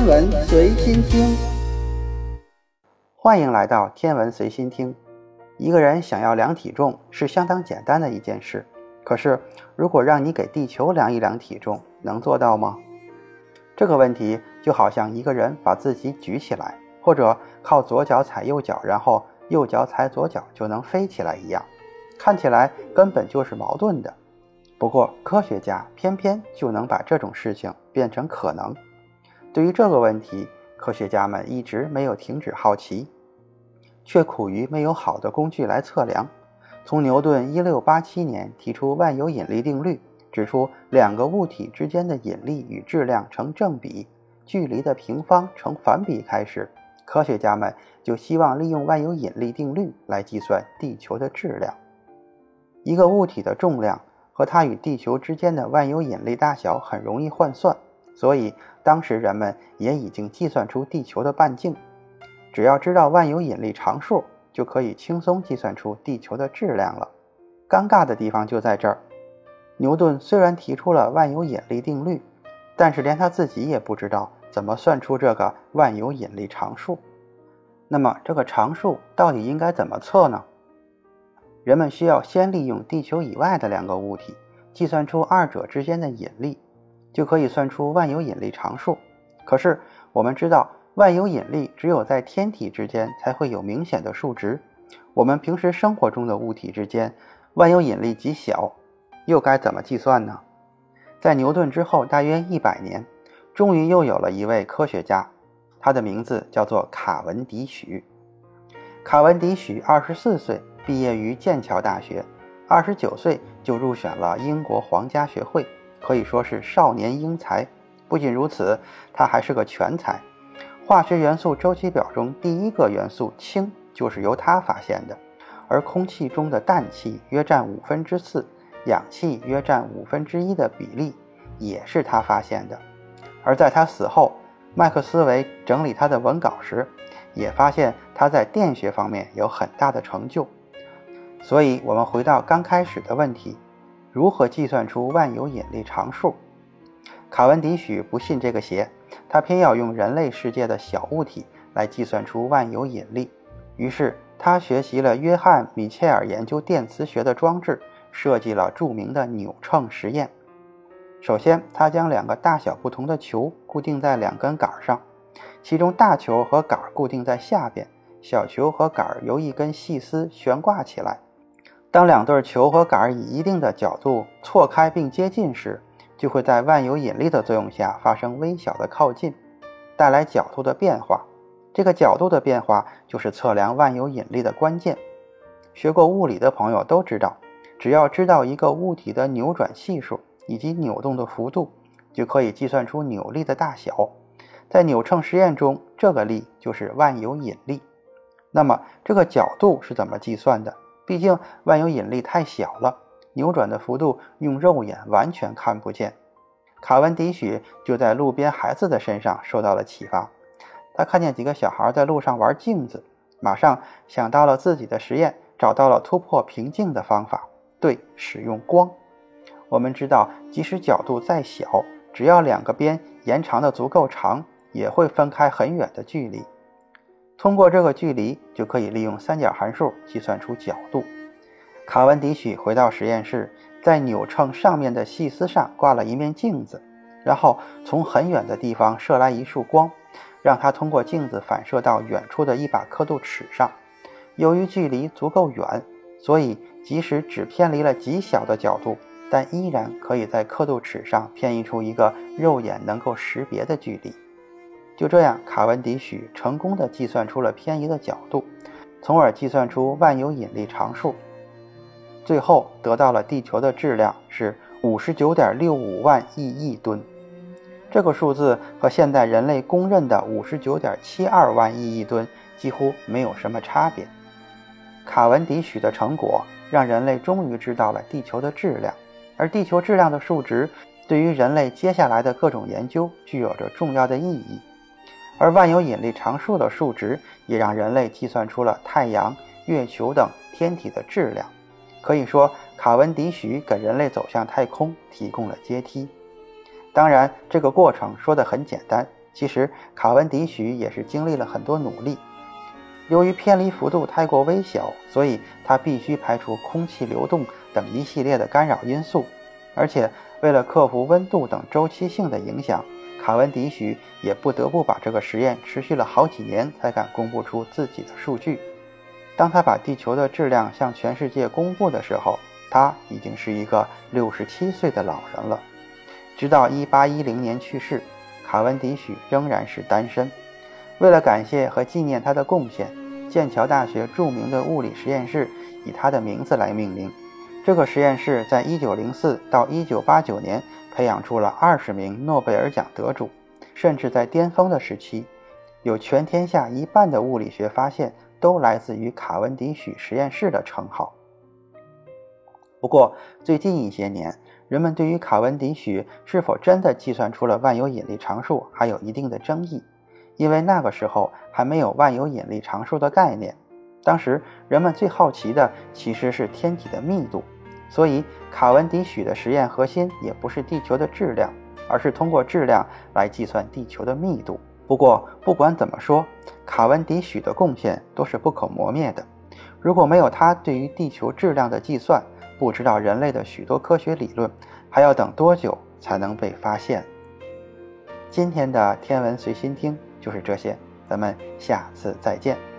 天文随心听，欢迎来到天文随心听。一个人想要量体重是相当简单的一件事，可是如果让你给地球量一量体重，能做到吗？这个问题就好像一个人把自己举起来，或者靠左脚踩右脚，然后右脚踩左脚就能飞起来一样，看起来根本就是矛盾的。不过科学家偏偏就能把这种事情变成可能。对于这个问题，科学家们一直没有停止好奇，却苦于没有好的工具来测量。从牛顿1687年提出万有引力定律，指出两个物体之间的引力与质量成正比，距离的平方成反比开始，科学家们就希望利用万有引力定律来计算地球的质量。一个物体的重量和它与地球之间的万有引力大小很容易换算，所以。当时人们也已经计算出地球的半径，只要知道万有引力常数，就可以轻松计算出地球的质量了。尴尬的地方就在这儿，牛顿虽然提出了万有引力定律，但是连他自己也不知道怎么算出这个万有引力常数。那么这个常数到底应该怎么测呢？人们需要先利用地球以外的两个物体，计算出二者之间的引力。就可以算出万有引力常数。可是我们知道，万有引力只有在天体之间才会有明显的数值。我们平时生活中的物体之间，万有引力极小，又该怎么计算呢？在牛顿之后大约一百年，终于又有了一位科学家，他的名字叫做卡文迪许。卡文迪许二十四岁毕业于剑桥大学，二十九岁就入选了英国皇家学会。可以说是少年英才。不仅如此，他还是个全才。化学元素周期表中第一个元素氢就是由他发现的，而空气中的氮气约占五分之四，氧气约占五分之一的比例也是他发现的。而在他死后，麦克斯韦整理他的文稿时，也发现他在电学方面有很大的成就。所以，我们回到刚开始的问题。如何计算出万有引力常数？卡文迪许不信这个邪，他偏要用人类世界的小物体来计算出万有引力。于是他学习了约翰·米切尔研究电磁学的装置，设计了著名的扭秤实验。首先，他将两个大小不同的球固定在两根杆上，其中大球和杆固定在下边，小球和杆由一根细丝悬挂起来。当两对球和杆以一定的角度错开并接近时，就会在万有引力的作用下发生微小的靠近，带来角度的变化。这个角度的变化就是测量万有引力的关键。学过物理的朋友都知道，只要知道一个物体的扭转系数以及扭动的幅度，就可以计算出扭力的大小。在扭秤实验中，这个力就是万有引力。那么，这个角度是怎么计算的？毕竟万有引力太小了，扭转的幅度用肉眼完全看不见。卡文迪许就在路边孩子的身上受到了启发。他看见几个小孩在路上玩镜子，马上想到了自己的实验，找到了突破瓶颈的方法。对，使用光。我们知道，即使角度再小，只要两个边延长的足够长，也会分开很远的距离。通过这个距离，就可以利用三角函数计算出角度。卡文迪许回到实验室，在扭秤上面的细丝上挂了一面镜子，然后从很远的地方射来一束光，让它通过镜子反射到远处的一把刻度尺上。由于距离足够远，所以即使只偏离了极小的角度，但依然可以在刻度尺上偏移出一个肉眼能够识别的距离。就这样，卡文迪许成功的计算出了偏移的角度，从而计算出万有引力常数，最后得到了地球的质量是五十九点六五万亿亿吨。这个数字和现在人类公认的五十九点七二万亿亿吨几乎没有什么差别。卡文迪许的成果让人类终于知道了地球的质量，而地球质量的数值对于人类接下来的各种研究具有着重要的意义。而万有引力常数的数值也让人类计算出了太阳、月球等天体的质量。可以说，卡文迪许给人类走向太空提供了阶梯。当然，这个过程说的很简单，其实卡文迪许也是经历了很多努力。由于偏离幅度太过微小，所以他必须排除空气流动等一系列的干扰因素。而且为了克服温度等周期性的影响，卡文迪许也不得不把这个实验持续了好几年才敢公布出自己的数据。当他把地球的质量向全世界公布的时候，他已经是一个六十七岁的老人了。直到一八一零年去世，卡文迪许仍然是单身。为了感谢和纪念他的贡献。剑桥大学著名的物理实验室以他的名字来命名。这个实验室在1904到1989年培养出了20名诺贝尔奖得主，甚至在巅峰的时期，有全天下一半的物理学发现都来自于卡文迪许实验室的称号。不过，最近一些年，人们对于卡文迪许是否真的计算出了万有引力常数还有一定的争议。因为那个时候还没有万有引力常数的概念，当时人们最好奇的其实是天体的密度，所以卡文迪许的实验核心也不是地球的质量，而是通过质量来计算地球的密度。不过不管怎么说，卡文迪许的贡献都是不可磨灭的。如果没有他对于地球质量的计算，不知道人类的许多科学理论还要等多久才能被发现。今天的天文随心听。就是这些，咱们下次再见。